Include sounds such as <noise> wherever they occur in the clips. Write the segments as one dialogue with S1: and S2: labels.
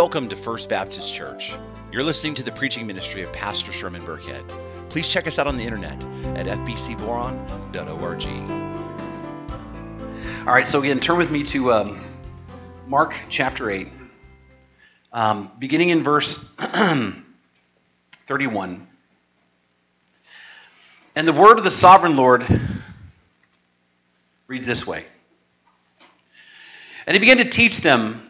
S1: Welcome to First Baptist Church. You're listening to the preaching ministry of Pastor Sherman Burkhead. Please check us out on the internet at fbcboron.org.
S2: All right, so again, turn with me to um, Mark chapter 8, um, beginning in verse <clears throat> 31. And the word of the sovereign Lord reads this way And he began to teach them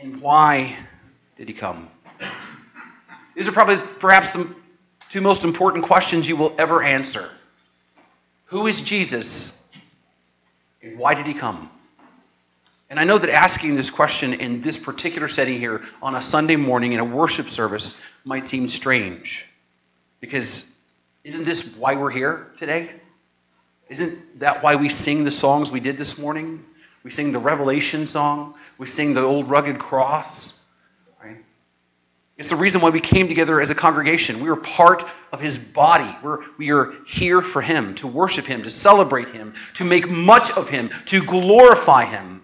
S2: and why did he come? These are probably perhaps the two most important questions you will ever answer. Who is Jesus and why did he come? And I know that asking this question in this particular setting here on a Sunday morning in a worship service might seem strange. Because isn't this why we're here today? Isn't that why we sing the songs we did this morning? We sing the Revelation song. We sing the old rugged cross. Right? It's the reason why we came together as a congregation. We are part of his body. We're, we are here for him, to worship him, to celebrate him, to make much of him, to glorify him.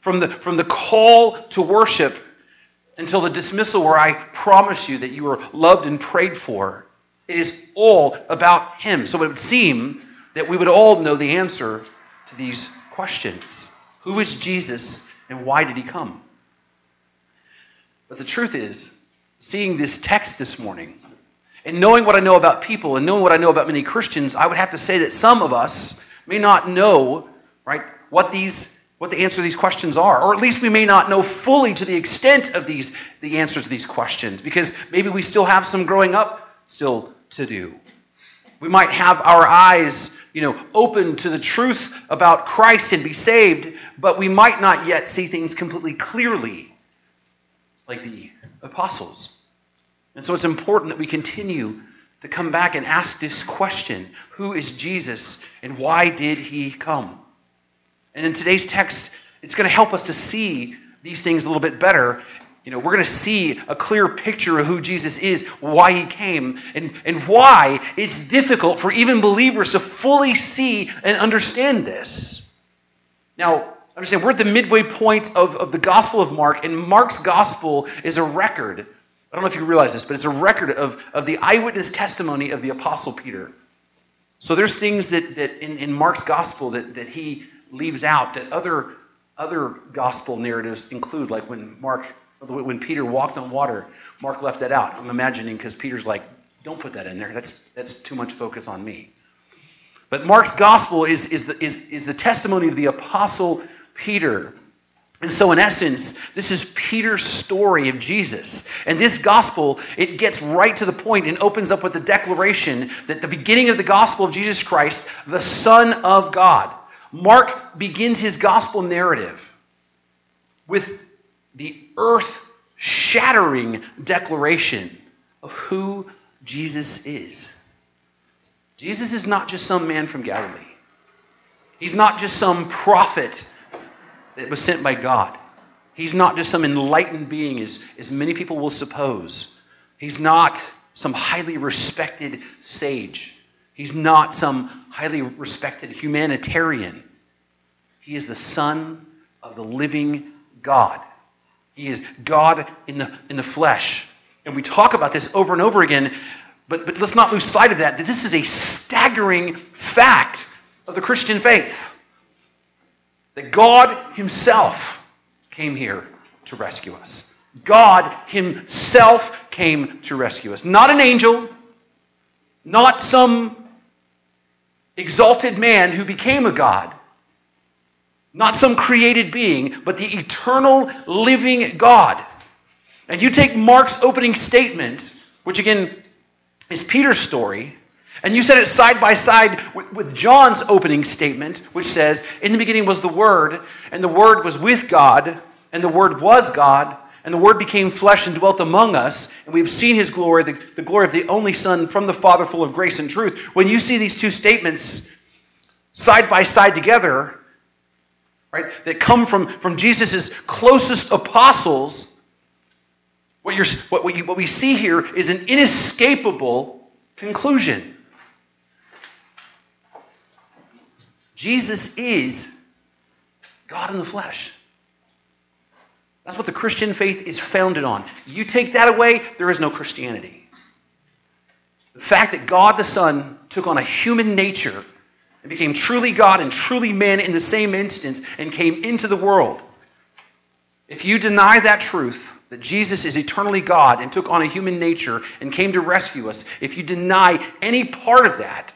S2: From the, from the call to worship until the dismissal, where I promise you that you are loved and prayed for, it is all about him. So it would seem that we would all know the answer to these questions Who is Jesus and why did he come? But the truth is, seeing this text this morning, and knowing what I know about people and knowing what I know about many Christians, I would have to say that some of us may not know, right, what these what the answer to these questions are, or at least we may not know fully to the extent of these the answers to these questions, because maybe we still have some growing up still to do. We might have our eyes, you know, open to the truth about Christ and be saved, but we might not yet see things completely clearly like the apostles. And so it's important that we continue to come back and ask this question Who is Jesus and why did he come? And in today's text, it's going to help us to see these things a little bit better. You know, we're going to see a clear picture of who Jesus is, why he came, and, and why it's difficult for even believers to fully see and understand this. Now, understand, we're at the midway point of, of the Gospel of Mark, and Mark's Gospel is a record. I don't know if you realize this, but it's a record of, of the eyewitness testimony of the Apostle Peter. So there's things that, that in, in Mark's Gospel that, that he leaves out that other, other Gospel narratives include, like when Mark, when Peter walked on water, Mark left that out. I'm imagining because Peter's like, don't put that in there. That's, that's too much focus on me. But Mark's gospel is, is, the, is, is the testimony of the apostle Peter. And so, in essence, this is Peter's story of Jesus. And this gospel, it gets right to the point and opens up with the declaration that the beginning of the gospel of Jesus Christ, the Son of God. Mark begins his gospel narrative with the earth shattering declaration of who Jesus is. Jesus is not just some man from Galilee. He's not just some prophet that was sent by God. He's not just some enlightened being, as, as many people will suppose. He's not some highly respected sage. He's not some highly respected humanitarian. He is the Son of the living God. He is God in the, in the flesh. And we talk about this over and over again but, but let's not lose sight of that, that this is a staggering fact of the Christian faith. That God Himself came here to rescue us. God Himself came to rescue us. Not an angel, not some exalted man who became a God, not some created being, but the eternal living God. And you take Mark's opening statement, which again is Peter's story, and you set it side by side with, with, John's opening statement, which says, In the beginning was the Word, and the Word was with God, and the Word was God, and the Word became flesh and dwelt among us, and we've seen His glory, the, the glory of the only Son from the Father, full of grace and truth. When you see these two statements side by side together, right, that come from, from Jesus' closest apostles, what, you're, what, what, we see here is an inescapable conclusion. Jesus is God in the flesh. That's what the Christian faith is founded on. You take that away, there is no Christianity. The fact that God the Son took on a human nature and became truly God and truly man in the same instance and came into the world. If you deny that truth, that Jesus is eternally God and took on a human nature and came to rescue us, if you deny any part of that,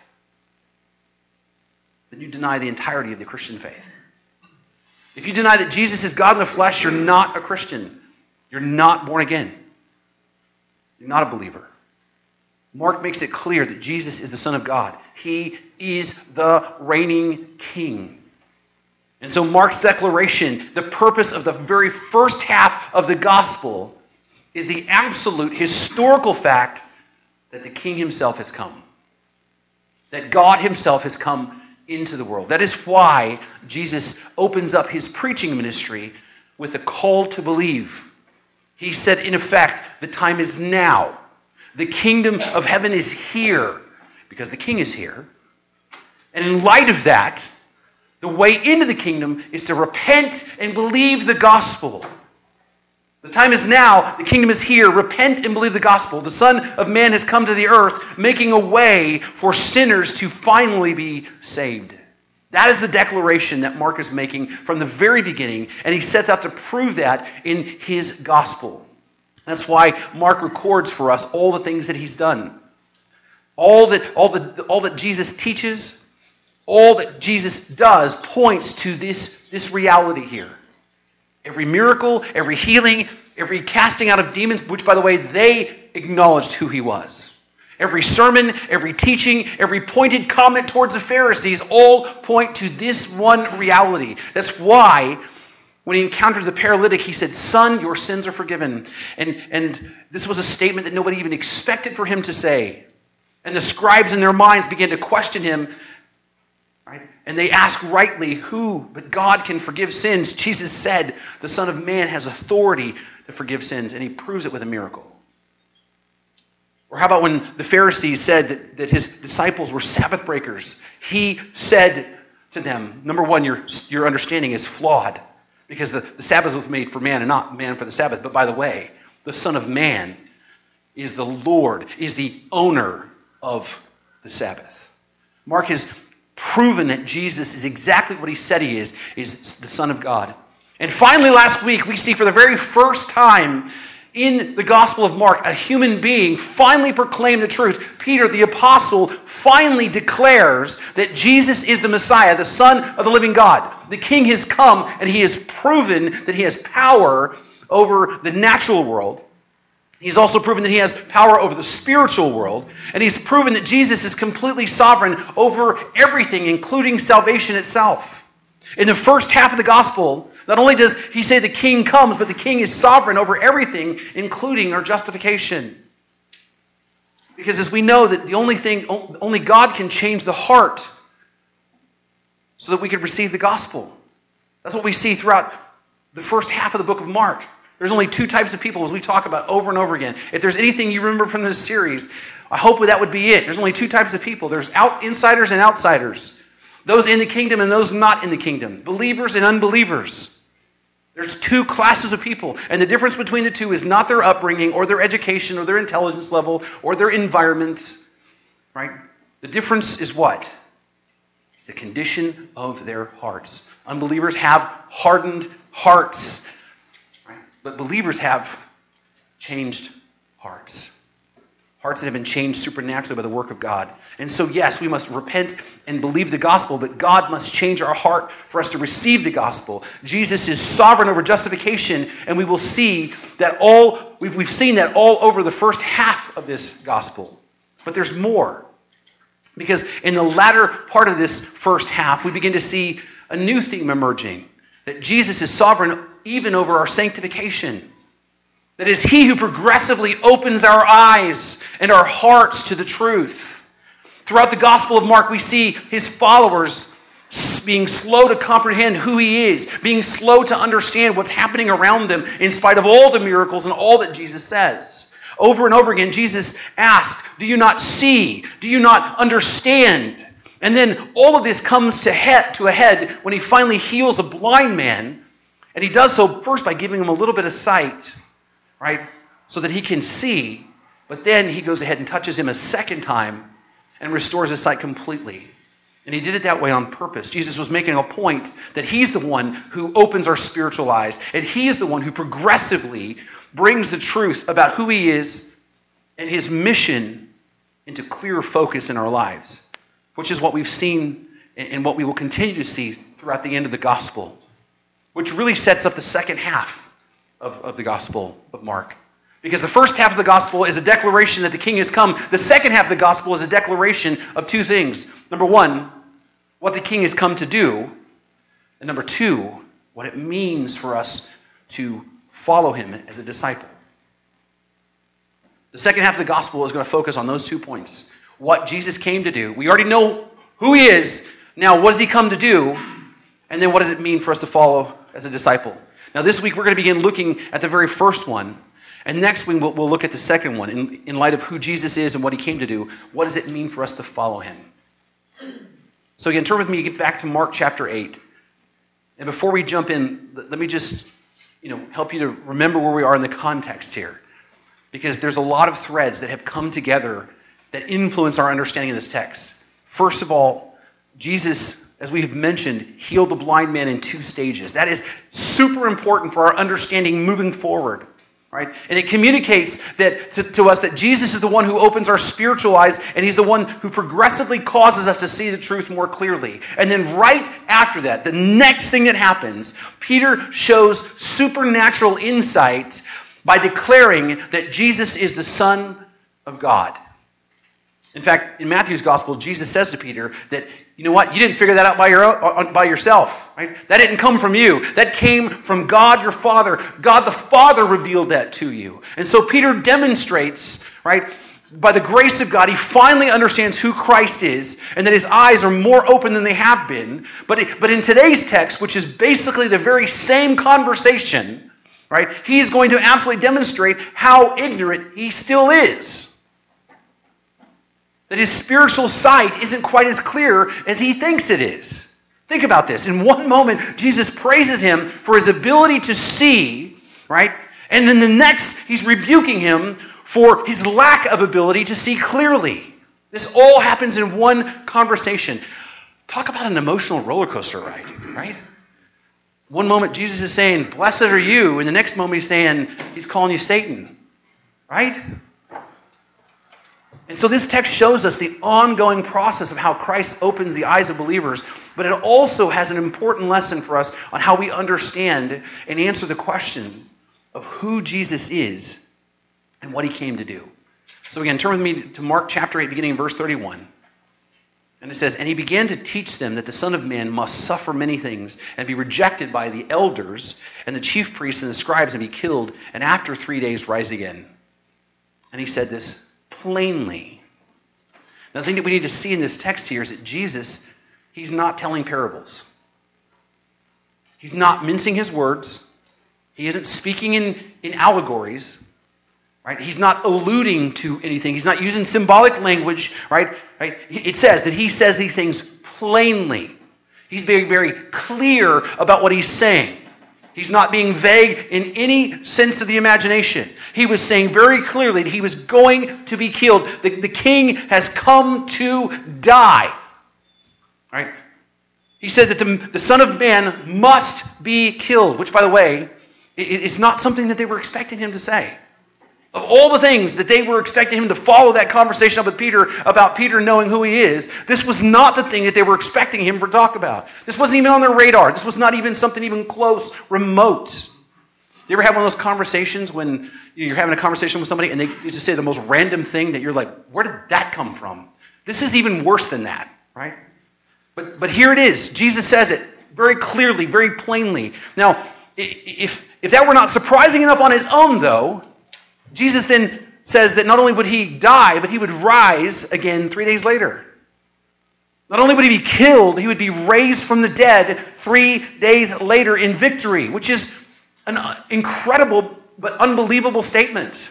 S2: then you deny the entirety of the Christian faith. If you deny that Jesus is God in the flesh, you're not a Christian. You're not born again. You're not a believer. Mark makes it clear that Jesus is the Son of God. He is the reigning king. And so, Mark's declaration, the purpose of the very first half of the gospel, is the absolute historical fact that the king himself has come. That God himself has come into the world. That is why Jesus opens up his preaching ministry with a call to believe. He said, in effect, the time is now. The kingdom of heaven is here because the king is here. And in light of that, the way into the kingdom is to repent and believe the gospel. The time is now. The kingdom is here. Repent and believe the gospel. The Son of Man has come to the earth, making a way for sinners to finally be saved. That is the declaration that Mark is making from the very beginning, and he sets out to prove that in his gospel. That's why Mark records for us all the things that he's done. All that, all, the, all that Jesus teaches, all that Jesus does points to this, this reality here. Every miracle, every healing, every casting out of demons, which, by the way, they acknowledged who he was. Every sermon, every teaching, every pointed comment towards the Pharisees all point to this one reality. That's why when he encountered the paralytic, he said, Son, your sins are forgiven. And, and this was a statement that nobody even expected for him to say. And the scribes in their minds began to question him Right? And they ask rightly, who but God can forgive sins? Jesus said, the Son of Man has authority to forgive sins, and he proves it with a miracle. Or how about when the Pharisees said that, that his disciples were Sabbath breakers? He said to them, number one, your, your understanding is flawed because the, the Sabbath was made for man and not man for the Sabbath. But by the way, the Son of Man is the Lord, is the owner of the Sabbath. Mark has proven that Jesus is exactly what he said he is, is the Son of God. And finally, last week, we see for the very first time in the Gospel of Mark, a human being finally proclaimed the truth. Peter, the apostle, finally declares that Jesus is the Messiah, the Son of the living God. The King has come, and he has proven that he has power over the natural world. He's also proven that he has power over the spiritual world, and he's proven that Jesus is completely sovereign over everything, including salvation itself. In the first half of the gospel, not only does he say the king comes, but the king is sovereign over everything, including our justification. Because as we know that the only thing, only God can change the heart so that we could receive the gospel. That's what we see throughout the first half of the book of Mark. There's only two types of people, as we talk about over and over again. If there's anything you remember from this series, I hope that would be it. There's only two types of people there's out, insiders and outsiders, those in the kingdom and those not in the kingdom, believers and unbelievers. There's two classes of people, and the difference between the two is not their upbringing or their education or their intelligence level or their environment. Right? The difference is what? It's the condition of their hearts. Unbelievers have hardened hearts. But believers have changed hearts. Hearts that have been changed supernaturally by the work of God. And so, yes, we must repent and believe the gospel, but God must change our heart for us to receive the gospel. Jesus is sovereign over justification, and we will see that all, we've, we've seen that all over the first half of this gospel. But there's more. Because in the latter part of this first half, we begin to see a new theme emerging that Jesus is sovereign even over our sanctification. That is He who progressively opens our eyes and our hearts to the truth. Throughout the Gospel of Mark, we see His followers being slow to comprehend who He is, being slow to understand what's happening around them in spite of all the miracles and all that Jesus says. Over and over again, Jesus asked, Do you not see? Do you not understand? And then all of this comes to, head, to a head when he finally heals a blind man. And he does so first by giving him a little bit of sight, right? So that he can see. But then he goes ahead and touches him a second time and restores his sight completely. And he did it that way on purpose. Jesus was making a point that he's the one who opens our spiritual eyes, and he is the one who progressively brings the truth about who he is and his mission into clearer focus in our lives which is what we've seen and what we will continue to see throughout the end of the gospel, which really sets up the second half of, of the gospel of Mark. Because the first half of the gospel is a declaration that the king has come. The second half of the gospel is a declaration of two things. Number one, what the king has come to do. And number two, what it means for us to follow him as a disciple. The second half of the gospel is going to focus on those two points what Jesus came to do. We already know who he is. Now, what does he come to do? And then what does it mean for us to follow as a disciple? Now, this week we're going to begin looking at the very first one. And next week we'll, we'll look at the second one in, in light of who Jesus is and what he came to do. What does it mean for us to follow him? So, again, turn with me get back to Mark chapter 8. And before we jump in, let me just you know, help you to remember where we are in the context here. Because there's a lot of threads that have come together that influence our understanding of this text. First of all, Jesus, as we have mentioned, healed the blind man in two stages. That is super important for our understanding moving forward. Right? And it communicates that to, to, us that Jesus is the one who opens our spiritual eyes, and he's the one who progressively causes us to see the truth more clearly. And then right after that, the next thing that happens, Peter shows supernatural insight by declaring that Jesus is the Son of God. In fact, in Matthew's gospel, Jesus says to Peter that, you know what, you didn't figure that out by, your, by yourself. Right? That didn't come from you. That came from God your Father. God the Father revealed that to you. And so Peter demonstrates, right, by the grace of God, he finally understands who Christ is and that his eyes are more open than they have been. But, but in today's text, which is basically the very same conversation, right, he's going to absolutely demonstrate how ignorant he still is that his spiritual sight isn't quite as clear as he thinks it is. Think about this. In one moment, Jesus praises him for his ability to see, right? And in the next, he's rebuking him for his lack of ability to see clearly. This all happens in one conversation. Talk about an emotional roller coaster ride, right? One moment Jesus is saying, Blessed are you, and the next moment he's saying, He's calling you Satan, right? And so this text shows us the ongoing process of how Christ opens the eyes of believers, but it also has an important lesson for us on how we understand and answer the question of who Jesus is and what he came to do. So again, turn with me to Mark chapter 8, beginning in verse 31. And it says, And he began to teach them that the Son of Man must suffer many things and be rejected by the elders and the chief priests and the scribes and be killed, and after three days rise again. And he said this plainly. Now, the thing that we need to see in this text here is that Jesus, he's not telling parables. He's not mincing his words. He isn't speaking in, in allegories. Right? He's not alluding to anything. He's not using symbolic language. Right? right? It says that he says these things plainly. He's very, very clear about what he's saying. He's not being vague in any sense of the imagination. He was saying very clearly that he was going to be killed. The, the king has come to die. Right? He said that the, the Son of Man must be killed, which, by the way, is not something that they were expecting him to say. Of all the things that they were expecting him to follow that conversation up with Peter about Peter knowing who he is, this was not the thing that they were expecting him to talk about. This wasn't even on their radar. This was not even something even close, remote. You ever have one of those conversations when you're having a conversation with somebody and they just say the most random thing that you're like, where did that come from? This is even worse than that, right? But, but here it is. Jesus says it very clearly, very plainly. Now, if, if that were not surprising enough on his own, though, Jesus then says that not only would he die, but he would rise again three days later. Not only would he be killed, he would be raised from the dead three days later in victory, which is an uh, incredible but unbelievable statement.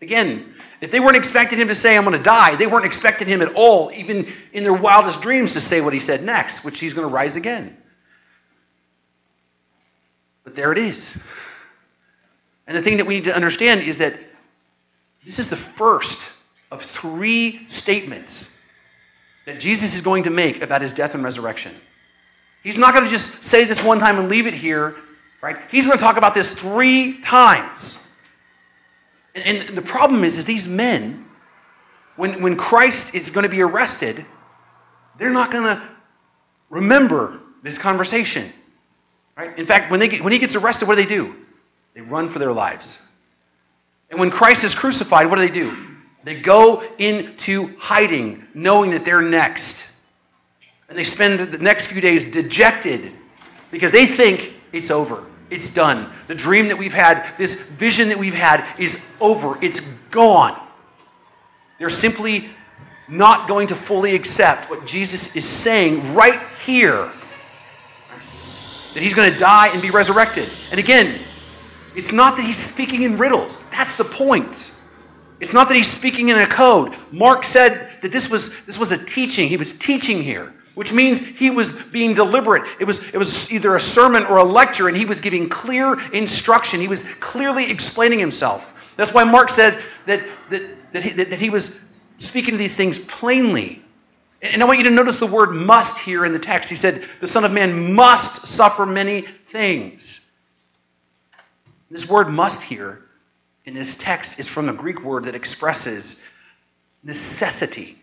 S2: Again, if they weren't expecting him to say, I'm going to die, they weren't expecting him at all, even in their wildest dreams, to say what he said next, which he's going to rise again. But there it is. And the thing that we need to understand is that this is the first of three statements that Jesus is going to make about his death and resurrection. He's not going to just say this one time and leave it here, right? He's going to talk about this three times. And, and the problem is, is these men, when, when Christ is going to be arrested, they're not going to remember this conversation. Right? In fact, when, they get, when he gets arrested, what do they do? They run for their lives. And when Christ is crucified, what do they do? They go into hiding, knowing that they're next. And they spend the next few days dejected because they think it's over. It's done. The dream that we've had, this vision that we've had, is over. It's gone. They're simply not going to fully accept what Jesus is saying right here that he's going to die and be resurrected. And again, it's not that he's speaking in riddles. That's the point. It's not that he's speaking in a code. Mark said that this was, this was a teaching. He was teaching here, which means he was being deliberate. It was, it was either a sermon or a lecture, and he was giving clear instruction. He was clearly explaining himself. That's why Mark said that, that, that, he, that, that he was speaking these things plainly. And I want you to notice the word must here in the text. He said, The Son of Man must suffer many things. This word must here in this text is from a Greek word that expresses necessity,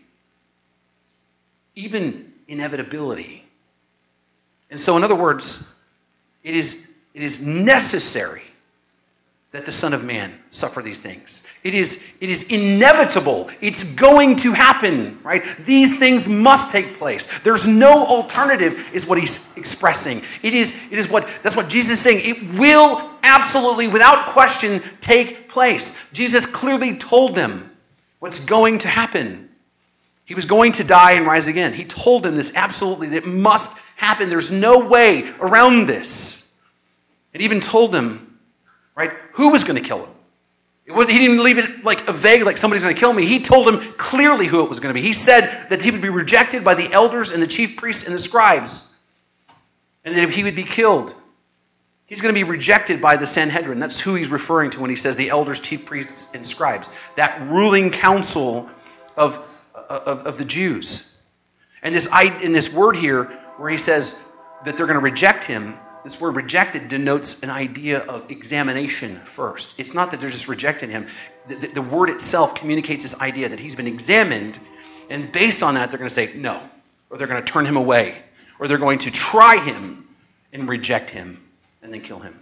S2: even inevitability. And so, in other words, it is, it is necessary that the Son of Man suffer these things. It is, it is inevitable. It's going to happen, right? These things must take place. There's no alternative, is what he's expressing. It is, it is what that's what Jesus is saying. It will absolutely, without question, take place. Jesus clearly told them what's going to happen. He was going to die and rise again. He told them this absolutely, that it must happen. There's no way around this. It even told them, right, who was going to kill him. He didn't leave it like a vague, like somebody's going to kill me. He told him clearly who it was going to be. He said that he would be rejected by the elders and the chief priests and the scribes, and that he would be killed. He's going to be rejected by the Sanhedrin. That's who he's referring to when he says the elders, chief priests, and scribes. That ruling council of, of, of the Jews. And this, in this word here, where he says that they're going to reject him, this word rejected denotes an idea of examination first. It's not that they're just rejecting him. The, the, the, word itself communicates this idea that he's been examined, and based on that, they're going to say no, or they're going to turn him away, or they're going to try him and reject him and then kill him.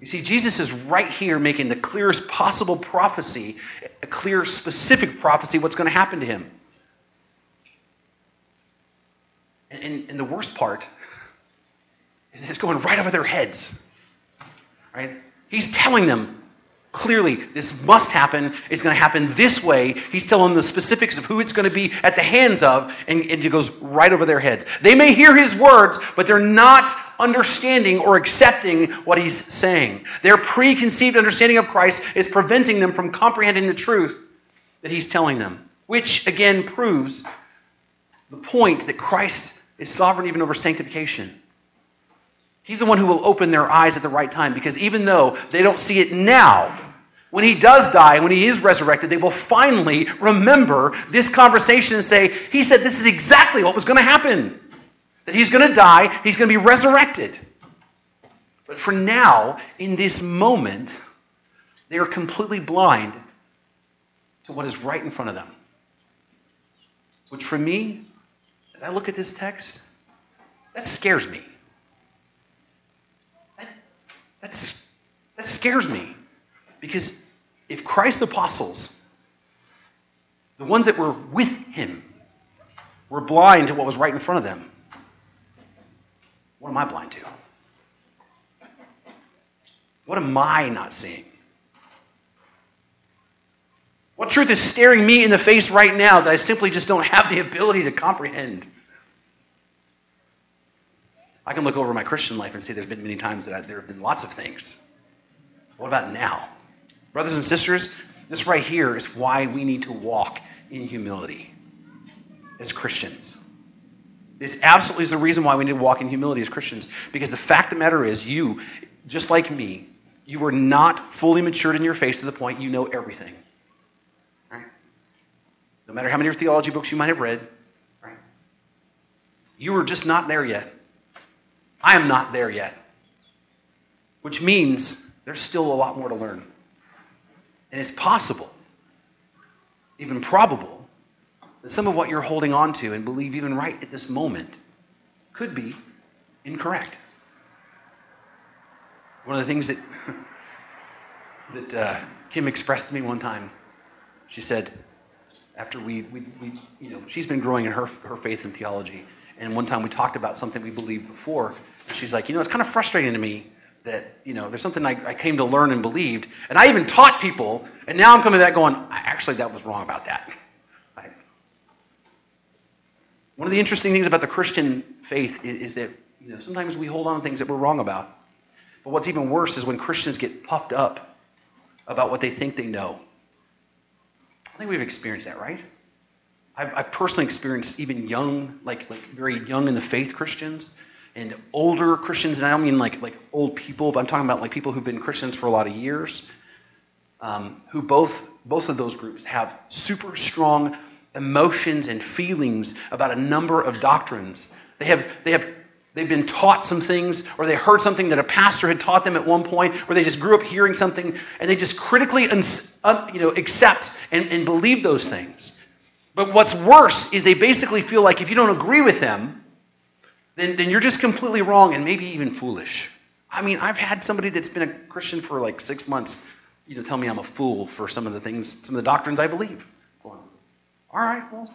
S2: You see, Jesus is right here making the clearest possible prophecy, a clear, specific prophecy, what's going to happen to him. And, and, and the worst part it's going right over their heads. Right? He's telling them clearly this must happen. It's going to happen this way. He's telling them the specifics of who it's going to be at the hands of, and, and it goes right over their heads. They may hear his words, but they're not understanding or accepting what he's saying. Their preconceived understanding of Christ is preventing them from comprehending the truth that he's telling them, which again proves the point that Christ is sovereign even over sanctification. He's the one who will open their eyes at the right time because even though they don't see it now, when he does die, when he is resurrected, they will finally remember this conversation and say, He said this is exactly what was going to happen. That he's going to die, he's going to be resurrected. But for now, in this moment, they are completely blind to what is right in front of them. Which for me, as I look at this text, that scares me. That's, that scares me. Because if Christ's apostles, the ones that were with him, were blind to what was right in front of them, what am I blind to? What am I not seeing? What truth is staring me in the face right now that I simply just don't have the ability to comprehend? I can look over my Christian life and say there's been many times that I, there have been lots of things. What about now? Brothers and sisters, this right here is why we need to walk in humility as Christians. This absolutely is the reason why we need to walk in humility as Christians. Because the fact of the matter is, you, just like me, you are not fully matured in your faith to the point you know everything. Right? No matter how many theology books you might have read, right? You are just not there yet. I am not there yet. Which means there's still a lot more to learn. And it's possible, even probable, that some of what you're holding on to and believe even right at this moment could be incorrect. One of the things that, <laughs> that uh, Kim expressed to me one time, she said, after we, we, we, you know, she's been growing in her, her faith and theology. And one time we talked about something we believed before, and she's like, you know, it's kind of frustrating to me that, you know, there's something I, I came to learn and believed, and I even taught people, and now I'm coming that going, actually, that was wrong about that. Right? One of the interesting things about the Christian faith is, is that, you know, sometimes we hold on to things that we're wrong about. But what's even worse is when Christians get puffed up about what they think they know. I think we've experienced that, right? I've, I've personally experienced even young, like, like very young in the faith Christians and older Christians, and I don't mean like, like old people, but I'm talking about like people who've been Christians for a lot of years, um, who both, both of those groups have super strong emotions and feelings about a number of doctrines. They have, they have They've been taught some things, or they heard something that a pastor had taught them at one point, or they just grew up hearing something, and they just critically you know, accept and, and believe those things. But what's worse is they basically feel like if you don't agree with them, then, then you're just completely wrong and maybe even foolish. I mean, I've had somebody that's been a Christian for like six months, you know, tell me I'm a fool for some of the things, some of the doctrines I believe. Well, all right, well,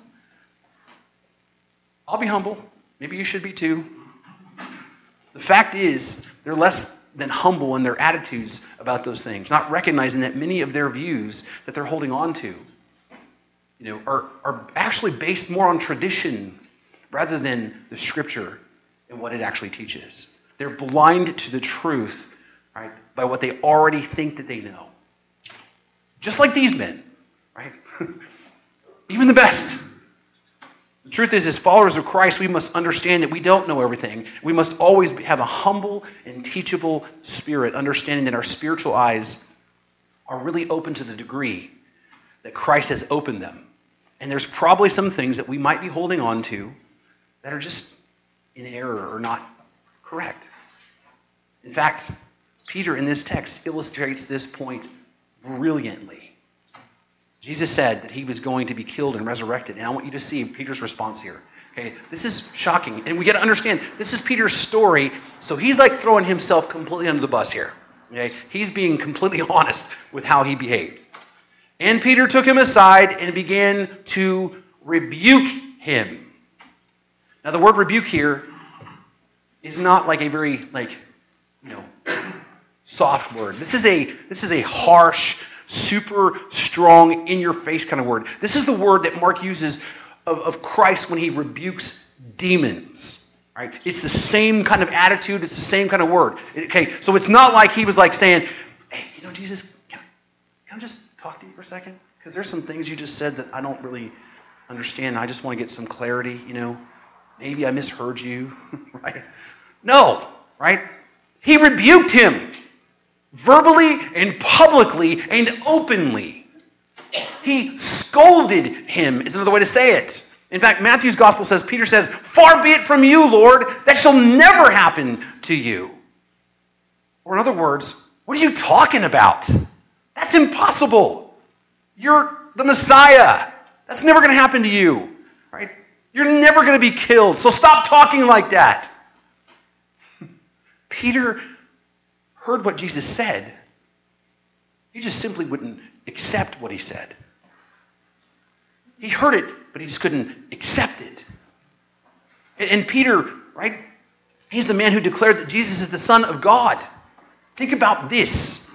S2: I'll be humble. Maybe you should be too. The fact is, they're less than humble in their attitudes about those things, not recognizing that many of their views that they're holding on to you know, are, are actually based more on tradition rather than the scripture and what it actually teaches. They're blind to the truth right, by what they already think that they know. Just like these men, right? <laughs> Even the best. The truth is, as followers of Christ, we must understand that we don't know everything. We must always have a humble and teachable spirit, understanding that our spiritual eyes are really open to the degree that Christ has opened them. And there's probably some things that we might be holding on to that are just in error or not correct. In fact, Peter in this text illustrates this point brilliantly. Jesus said that he was going to be killed and resurrected. And I want you to see Peter's response here. Okay, this is shocking. And we got to understand this is Peter's story, so he's like throwing himself completely under the bus here. Okay? He's being completely <laughs> honest with how he behaved. And Peter took him aside and began to rebuke him. Now, the word rebuke here is not like a very, like, you know, soft word. This is a, this is a harsh, super strong, in your face kind of word. This is the word that Mark uses of, of Christ when he rebukes demons. Right? It's the same kind of attitude, it's the same kind of word. Okay, so it's not like he was like saying, hey, you know, Jesus, can I, can I just talk to you for a second? Because there's some things you just said that I don't really understand. I just want to get some clarity, you know. Maybe I misheard you, <laughs> right? No, right? He rebuked him verbally and publicly and openly. He scolded him, is another way to say it. In fact, Matthew's gospel says, Peter says, Far be it from you, Lord, that shall never happen to you. Or in other words, what are you talking about? That's impossible. You're the Messiah. That's never going to happen to you. Right? You're never going to be killed. So stop talking like that. <laughs> Peter heard what Jesus said. He just simply wouldn't accept what he said. He heard it, but he just couldn't accept it. And Peter, right? He's the man who declared that Jesus is the Son of God. Think about this.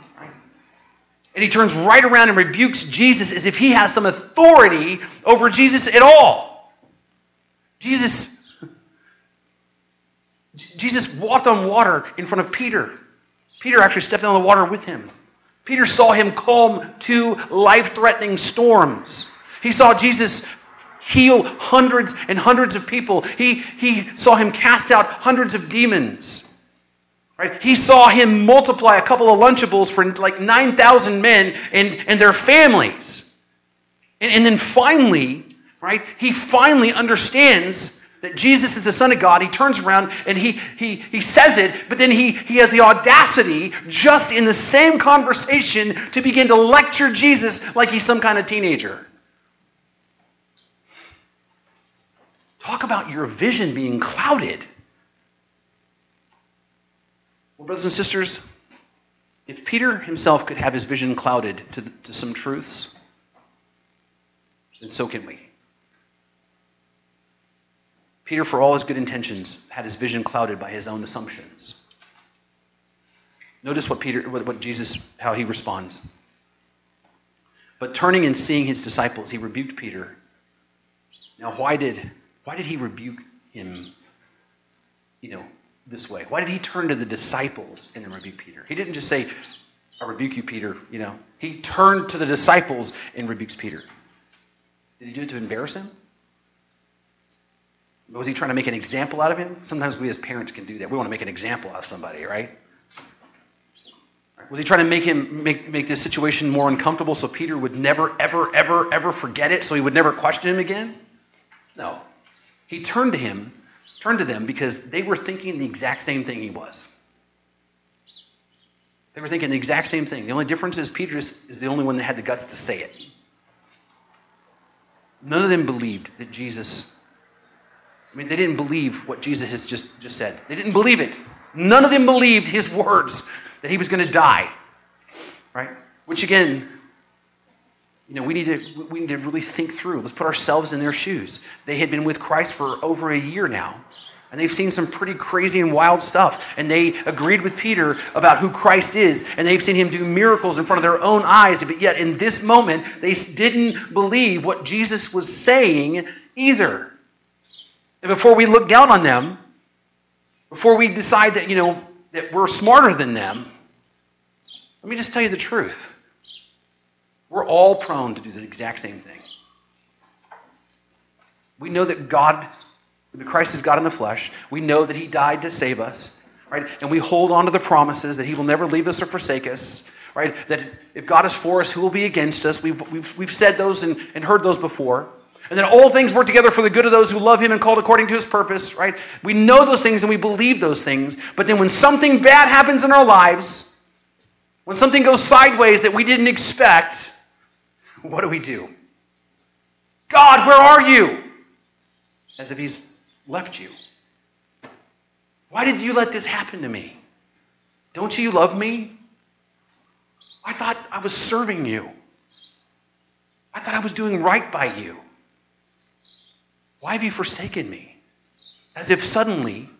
S2: And he turns right around and rebukes Jesus as if he has some authority over Jesus at all. Jesus, Jesus walked on water in front of Peter. Peter actually stepped on the water with him. Peter saw him calm two life threatening storms. He saw Jesus heal hundreds and hundreds of people. He, he saw him cast out hundreds of demons. Right? He saw him multiply a couple of Lunchables for like 9,000 men and, and their families. And, and then finally, right, he finally understands that Jesus is the Son of God. He turns around and he, he, he says it, but then he, he has the audacity, just in the same conversation, to begin to lecture Jesus like he's some kind of teenager. Talk about your vision being clouded. Well, brothers and sisters, if Peter himself could have his vision clouded to, to some truths, then so can we. Peter, for all his good intentions, had his vision clouded by his own assumptions. Notice what Peter, what, Jesus, how he responds. But turning and seeing his disciples, he rebuked Peter. Now, why did why did he rebuke him? You know, this way? Why did he turn to the disciples and then rebuke Peter? He didn't just say, I rebuke you, Peter, you know. He turned to the disciples and rebukes Peter. Did he do it to embarrass him? Was he trying to make an example out of him? Sometimes we as parents can do that. We want to make an example out of somebody, right? Was he trying to make him make, make this situation more uncomfortable so Peter would never, ever, ever, ever forget it so he would never question him again? No. He turned to him turned to them because they were thinking the exact same thing he was. They were thinking the exact same thing. The only difference is Peter is, is the only one that had the guts to say it. None of them believed that Jesus, I mean, they didn't believe what Jesus has just, just said. They didn't believe it. None of them believed his words that he was going to die. Right? Which again, you know, we need to we need to really think through. Let's put ourselves in their shoes. They had been with Christ for over a year now. And they've seen some pretty crazy and wild stuff. And they agreed with Peter about who Christ is. And they've seen him do miracles in front of their own eyes. But yet, in this moment, they didn't believe what Jesus was saying either. And before we look down on them, before we decide that, you know, that we're smarter than them, let me just tell you the truth. We're all prone to do the exact same thing. We know that God, that Christ is God in the flesh. We know that He died to save us, right? And we hold on to the promises that He will never leave us or forsake us, right? That if God is for us, who will be against us? We've, we've, we've said those and, and heard those before. And that all things work together for the good of those who love Him and called according to His purpose, right? We know those things and we believe those things. But then when something bad happens in our lives, when something goes sideways that we didn't expect, what do we do? God, where are you? As if he's left you. Why did you let this happen to me? Don't you love me? I thought I was serving you. I thought I was doing right by you. Why have you forsaken me? As if suddenly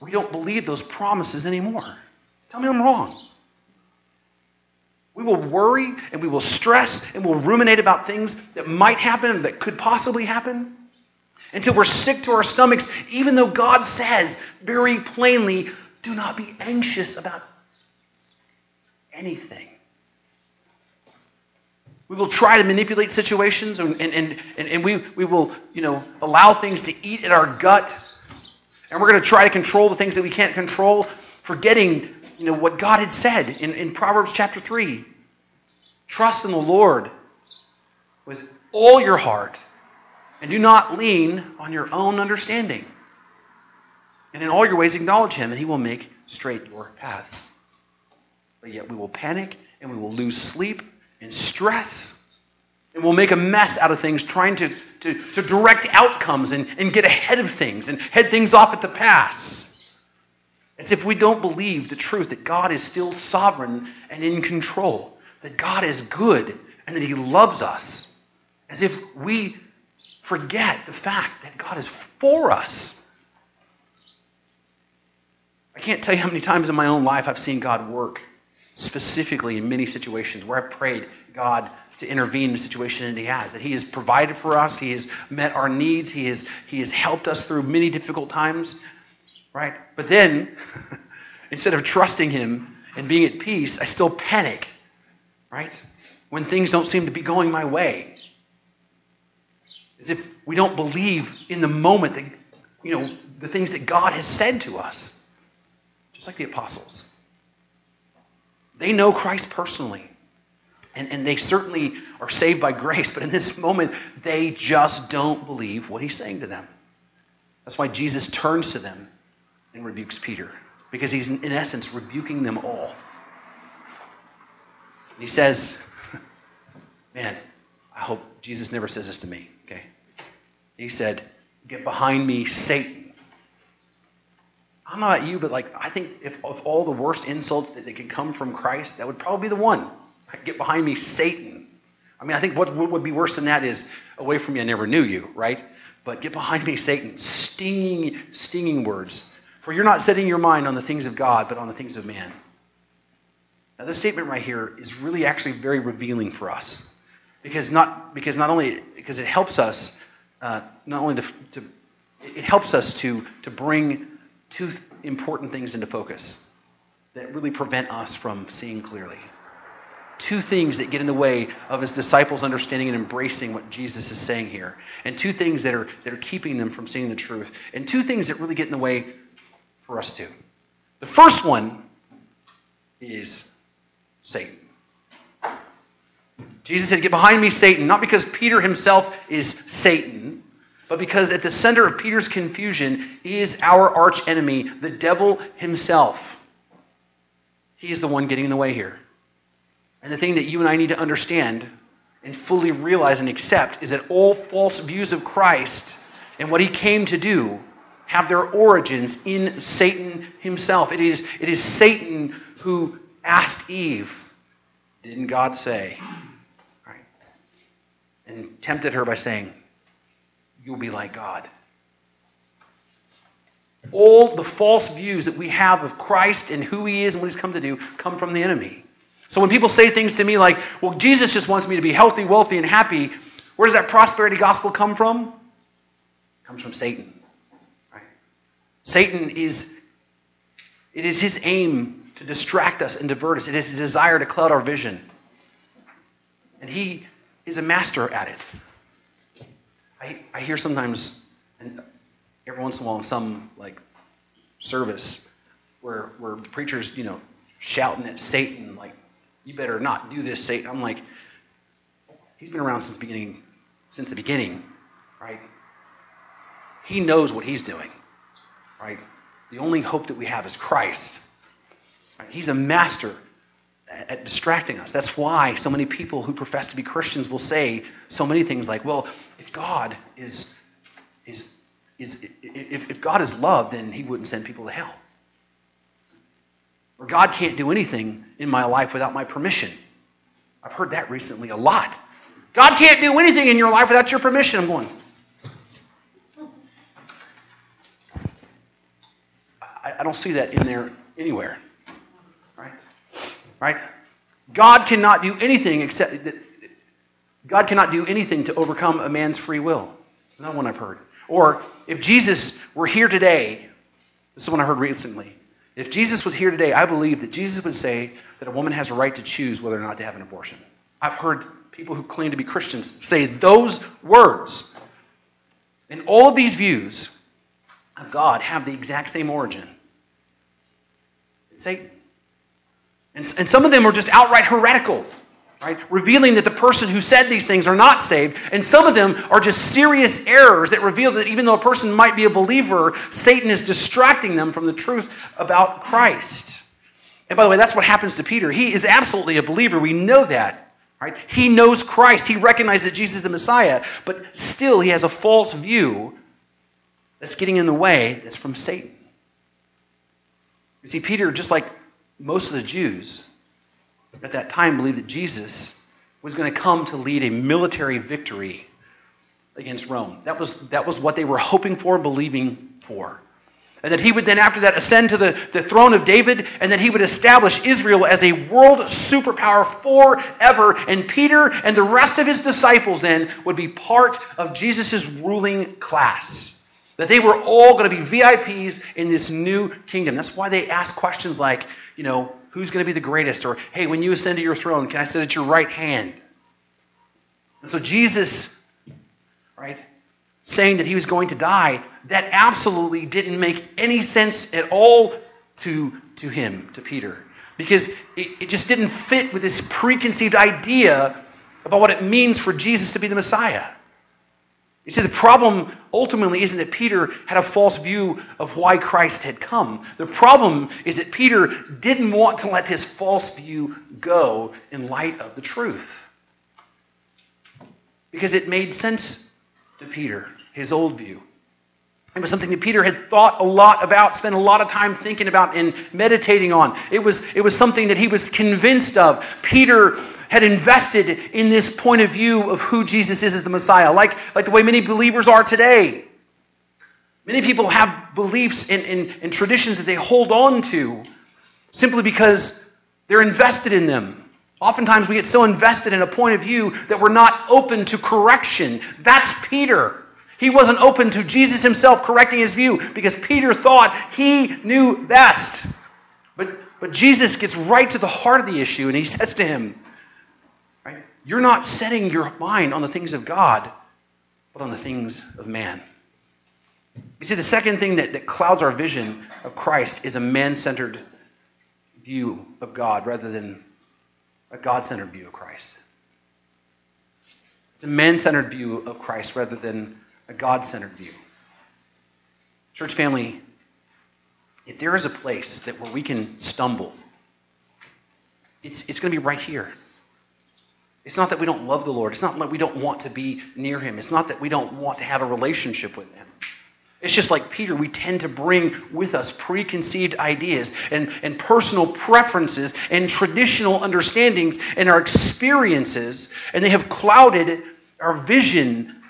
S2: we don't believe those promises anymore. Tell me I'm wrong. We will worry and we will stress and we'll ruminate about things that might happen, that could possibly happen, until we're sick to our stomachs, even though God says very plainly, do not be anxious about anything. We will try to manipulate situations and, and, and, and we, we will, you know, allow things to eat at our gut. And we're going to try to control the things that we can't control, forgetting you know, what God had said in, in Proverbs chapter 3. Trust in the Lord with all your heart and do not lean on your own understanding. And in all your ways acknowledge him, and he will make straight your path. But yet we will panic and we will lose sleep and stress. And we'll make a mess out of things trying to, to, to direct outcomes and, and get ahead of things and head things off at the pass. As if we don't believe the truth that God is still sovereign and in control, that God is good and that He loves us. As if we forget the fact that God is for us. I can't tell you how many times in my own life I've seen God work specifically in many situations where I've prayed God to intervene in a situation and he has that he has provided for us he has met our needs he has he has helped us through many difficult times right? But then <laughs> instead of trusting him and being at peace i still panic right? When things don't seem to be going my way. As if we don't believe in the moment that you know the things that god has said to us. Just like the apostles they know christ personally and, and they certainly are saved by grace, but in this moment, they just don't believe what he's saying to them. That's why Jesus turns to them and rebukes Peter, because he's, in essence, rebuking them all. And he says, Man, I hope Jesus never says this to me, okay? He said, Get behind me, Satan. I don't know about you, but like I think if of all the worst insults that, that could come from Christ, that would probably be the one. Get behind me, Satan. I mean, I think what, what would be worse than that is away from me, I never knew you, right? But get behind me, Satan. Stinging, stinging words. For you're not setting your mind on the things of God, but on the things of man. Now, this statement right here is really actually very revealing for us, because not because not only because it helps us uh, not only to, to it helps us to to bring two important things into focus that really prevent us from seeing clearly two things that get in the way of his disciples understanding and embracing what Jesus is saying here, and two things that are that are keeping them from seeing the truth, and two things that really get in the way for us too. The first one is Satan. Jesus said, Get behind me, Satan, not because Peter himself is Satan, but because at the center of Peter's confusion is our arch enemy, the devil himself. He is the one getting in the way here. And the thing that you and I need to understand and fully realize and accept is that all false views of Christ and what he came to do have their origins in Satan himself. It is, it is Satan who asked Eve, Didn't God say? Right? And tempted her by saying, You'll be like God. All the false views that we have of Christ and who he is and what he's come to do come from the enemy. So when people say things to me like, well, Jesus just wants me to be healthy, wealthy, and happy, where does that prosperity gospel come from? It comes from Satan. Right? Satan is, it is his aim to distract us and divert us. It is his desire to cloud our vision. And he is a master at it. I, I hear sometimes, and every once in a while in some like service, where where the preachers, you know, shouting at Satan like you better not do this, Satan. I'm like, he's been around since the beginning, since the beginning, right? He knows what he's doing, right? The only hope that we have is Christ. Right? He's a master at, distracting us. That's why so many people who profess to be Christians will say so many things like, well, if God is is is if, if God is love, then he wouldn't send people to hell. Or God can't do anything in my life without my permission. I've heard that recently a lot. God can't do anything in your life without your permission. I'm going, I, I don't see that in there anywhere. Right? God cannot do anything except that God cannot do anything to overcome a man's free will. Not one I've heard. Or if Jesus were here today, this is one I heard recently. If Jesus was here today, I believe that Jesus would say that a woman has a right to choose whether or not to have an abortion. I've heard people who claim to be Christians say those words. And all of these views of God have the exact same origin. Satan. And, and some of them are just outright heretical right? Revealing that the person who said these things are not saved. And some of them are just serious errors that reveal that even though a person might be a believer, Satan is distracting them from the truth about Christ. And by the way, that's what happens to Peter. He is absolutely a believer. We know that. Right? He knows Christ. He recognizes that Jesus is the Messiah, but still he has a false view that's getting in the way that's from Satan. You see, Peter, just like most of the Jews, at that time believed that Jesus was going to come to lead a military victory against Rome. That was, that was what they were hoping for, believing for. and that he would then, after that, ascend to the, the throne of David, and that he would establish Israel as a world superpower forever. And Peter and the rest of his disciples then would be part of Jesus' ruling class. That they were all going to be VIPs in this new kingdom. That's why they ask questions like, you know, who's going to be the greatest? Or, hey, when you ascend to your throne, can I sit at your right hand? And so Jesus, right, saying that he was going to die, that absolutely didn't make any sense at all to, to him, to Peter. Because it, it just didn't fit with this preconceived idea about what it means for Jesus to be the Messiah. You see, the problem ultimately isn't that Peter had a false view of why Christ had come. The problem is that Peter didn't want to let his false view go in light of the truth. Because it made sense to Peter, his old view. It was something that Peter had thought a lot about, spent a lot of time thinking about and meditating on. It was, it was something that he was convinced of. Peter had invested in this point of view of who Jesus is as the Messiah, like, like the way many believers are today. Many people have beliefs and, and, and traditions that they hold on to simply because they're invested in them. Oftentimes we get so invested in a point of view that we're not open to correction. That's Peter. He wasn't open to Jesus himself correcting his view because Peter thought he knew best. But, but Jesus gets right to the heart of the issue and he says to him, right, You're not setting your mind on the things of God, but on the things of man. You see, the second thing that, that clouds our vision of Christ is a man centered view of God rather than a God centered view of Christ. It's a man centered view of Christ rather than a God centered view. Church family, if there is a place that where we can stumble, it's, it's going to be right here. It's not that we don't love the Lord. It's not that we don't want to be near Him. It's not that we don't want to have a relationship with Him. It's just like Peter, we tend to bring with us preconceived ideas and, and personal preferences and traditional understandings and our experiences, and they have clouded our vision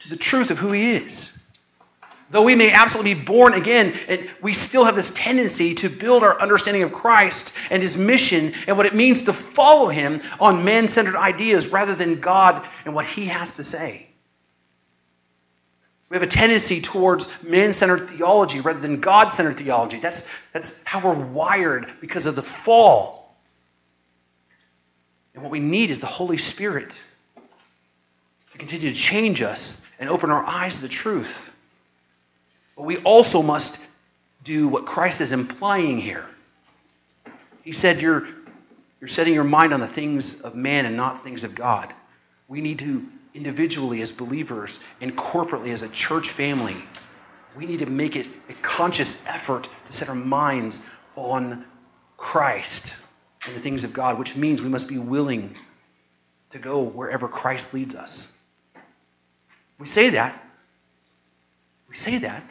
S2: to the truth of who He is. Though we may absolutely be born again, and we still have this tendency to build our understanding of Christ and His mission and what it means to follow Him on man centered ideas rather than God and what He has to say. We have a tendency towards man centered theology rather than God centered theology. That's, that's how we're wired because of the fall. And what we need is the Holy Spirit to continue to change us and open our eyes to the truth. But we also must do what Christ is implying here. He said, You're, you're setting your mind on the things of man and not things of God. We need to individually as believers and corporately as a church family, we need to make it a conscious effort to set our minds on Christ and the things of God, which means we must be willing to go wherever Christ leads us. We say that. We say that.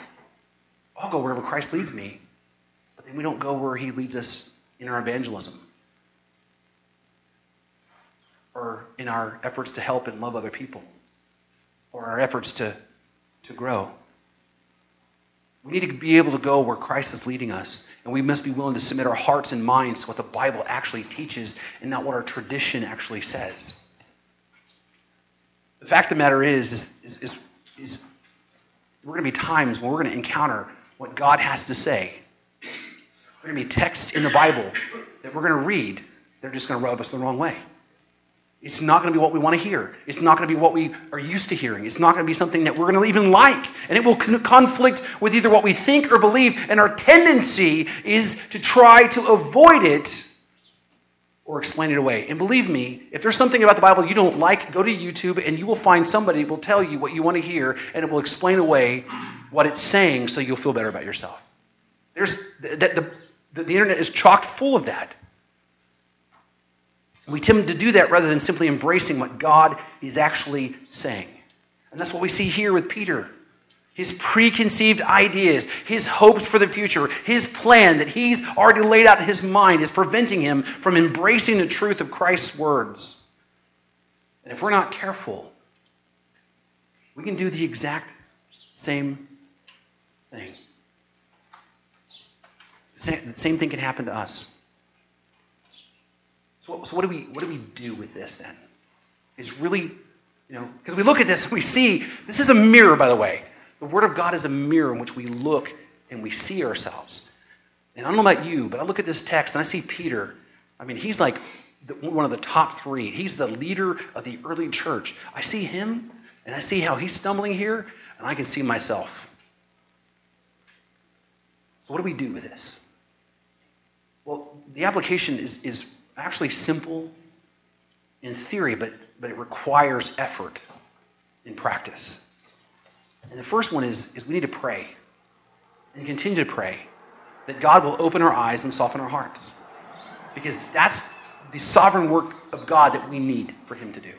S2: I'll go wherever Christ leads me. But then we don't go where he leads us in our evangelism or in our efforts to help and love other people or our efforts to, to grow. We need to be able to go where Christ is leading us, and we must be willing to submit our hearts and minds to what the Bible actually teaches and not what our tradition actually says. The fact of the matter is, is, is, is, is we're going to be times when we're going to encounter what God has to say. There are going to be texts in the Bible that we're going to read, they're just going to rub us the wrong way. It's not going to be what we want to hear. It's not going to be what we are used to hearing. It's not going to be something that we're going to even like. And it will conflict with either what we think or believe. And our tendency is to try to avoid it or explain it away. And believe me, if there's something about the Bible you don't like, go to YouTube and you will find somebody will tell you what you want to hear and it will explain away what it's saying so you'll feel better about yourself. There's the, the, the, the internet is chocked full of that. We tend to do that rather than simply embracing what God is actually saying. And that's what we see here with Peter. His preconceived ideas, his hopes for the future, his plan that he's already laid out in his mind is preventing him from embracing the truth of Christ's words. And if we're not careful, we can do the exact same thing. the same thing can happen to us. So, so what do we what do we do with this then? Is really, you know, because we look at this we see this is a mirror, by the way. The Word of God is a mirror in which we look and we see ourselves. And I don't know about you, but I look at this text and I see Peter. I mean, he's like one of the top three. He's the leader of the early church. I see him and I see how he's stumbling here, and I can see myself. So, what do we do with this? Well, the application is, is actually simple in theory, but, but it requires effort in practice. And the first one is, is we need to pray and continue to pray that God will open our eyes and soften our hearts. Because that's the sovereign work of God that we need for Him to do.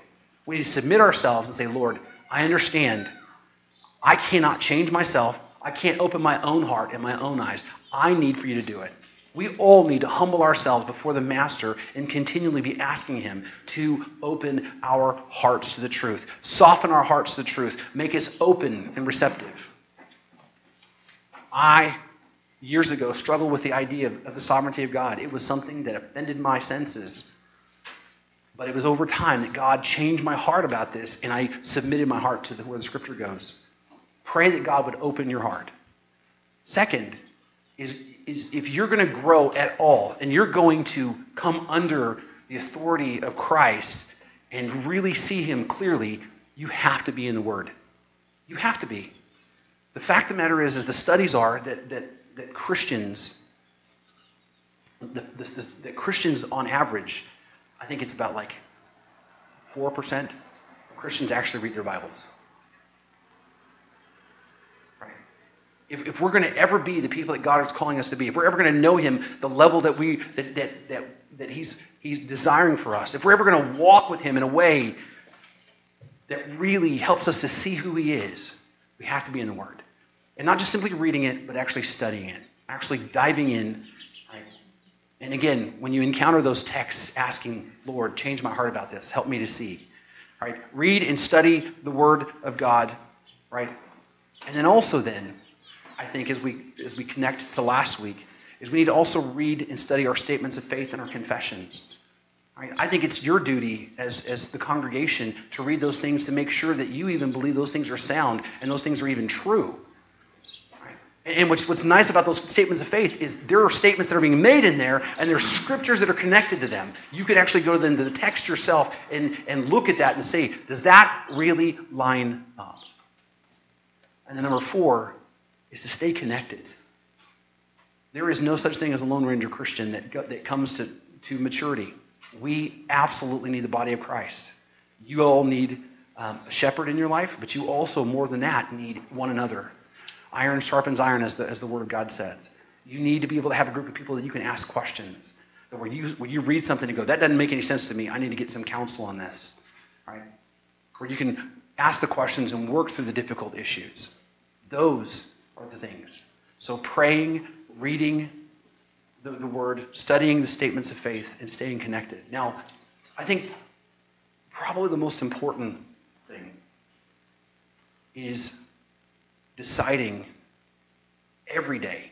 S2: We need to submit ourselves and say, Lord, I understand. I cannot change myself. I can't open my own heart and my own eyes. I need for you to do it. We all need to humble ourselves before the Master and continually be asking Him to open our hearts to the truth, soften our hearts to the truth, make us open and receptive. I, years ago, struggled with the idea of, of the sovereignty of God. It was something that offended my senses. But it was over time that God changed my heart about this, and I submitted my heart to the, where the Scripture goes. Pray that God would open your heart. Second, is, is if you're going to grow at all and you're going to come under the authority of Christ and really see Him clearly, you have to be in the Word. You have to be. The fact of the matter is, is the studies are that, that, that Christians, the, that Christians on average, I think it's about like 4% of Christians actually read their Bibles. If, if we're going to ever be the people that God is calling us to be, if we're ever going to know Him the level that we that that that, that He's He's desiring for us, if we're ever going to walk with Him in a way that really helps us to see who He is, we have to be in the Word, and not just simply reading it, but actually studying it, actually diving in. Right? And again, when you encounter those texts, asking, "Lord, change my heart about this. Help me to see." Right? Read and study the Word of God. Right? And then also then I think, as we as we connect to last week, is we need to also read and study our statements of faith and our confessions. I think it's your duty as, as the congregation to read those things to make sure that you even believe those things are sound and those things are even true. And what's, what's nice about those statements of faith is there are statements that are being made in there, and there are scriptures that are connected to them. You could actually go to the, the text yourself and, and look at that and say, does that really line up? And then number four, is to stay connected. There is no such thing as a Lone Ranger Christian that, that comes to, to maturity. We absolutely need the body of Christ. You all need um, a shepherd in your life, but you also, more than that, need one another. Iron sharpens iron, as the, as the Word of God says. You need to be able to have a group of people that you can ask questions. That where you, where you read something and go, that doesn't make any sense to me. I need to get some counsel on this. Right? Where you can ask the questions and work through the difficult issues. Those are the things. So praying, reading the, the word, studying the statements of faith, and staying connected. Now, I think probably the most important thing is deciding every day,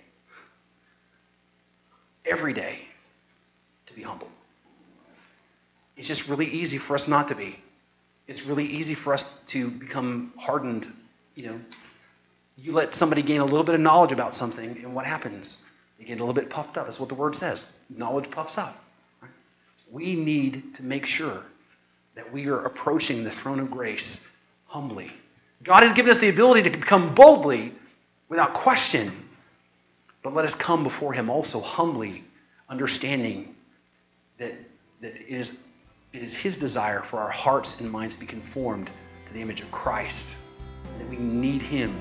S2: every day, to be humble. It's just really easy for us not to be. It's really easy for us to become hardened, you know, you let somebody gain a little bit of knowledge about something, and what happens? They get a little bit puffed up. That's what the word says. Knowledge puffs up. Right? We need to make sure that we are approaching the throne of grace humbly. God has given us the ability to come boldly without question, but let us come before Him also humbly, understanding that, that it, is, it is His desire for our hearts and minds to be conformed to the image of Christ, that we need Him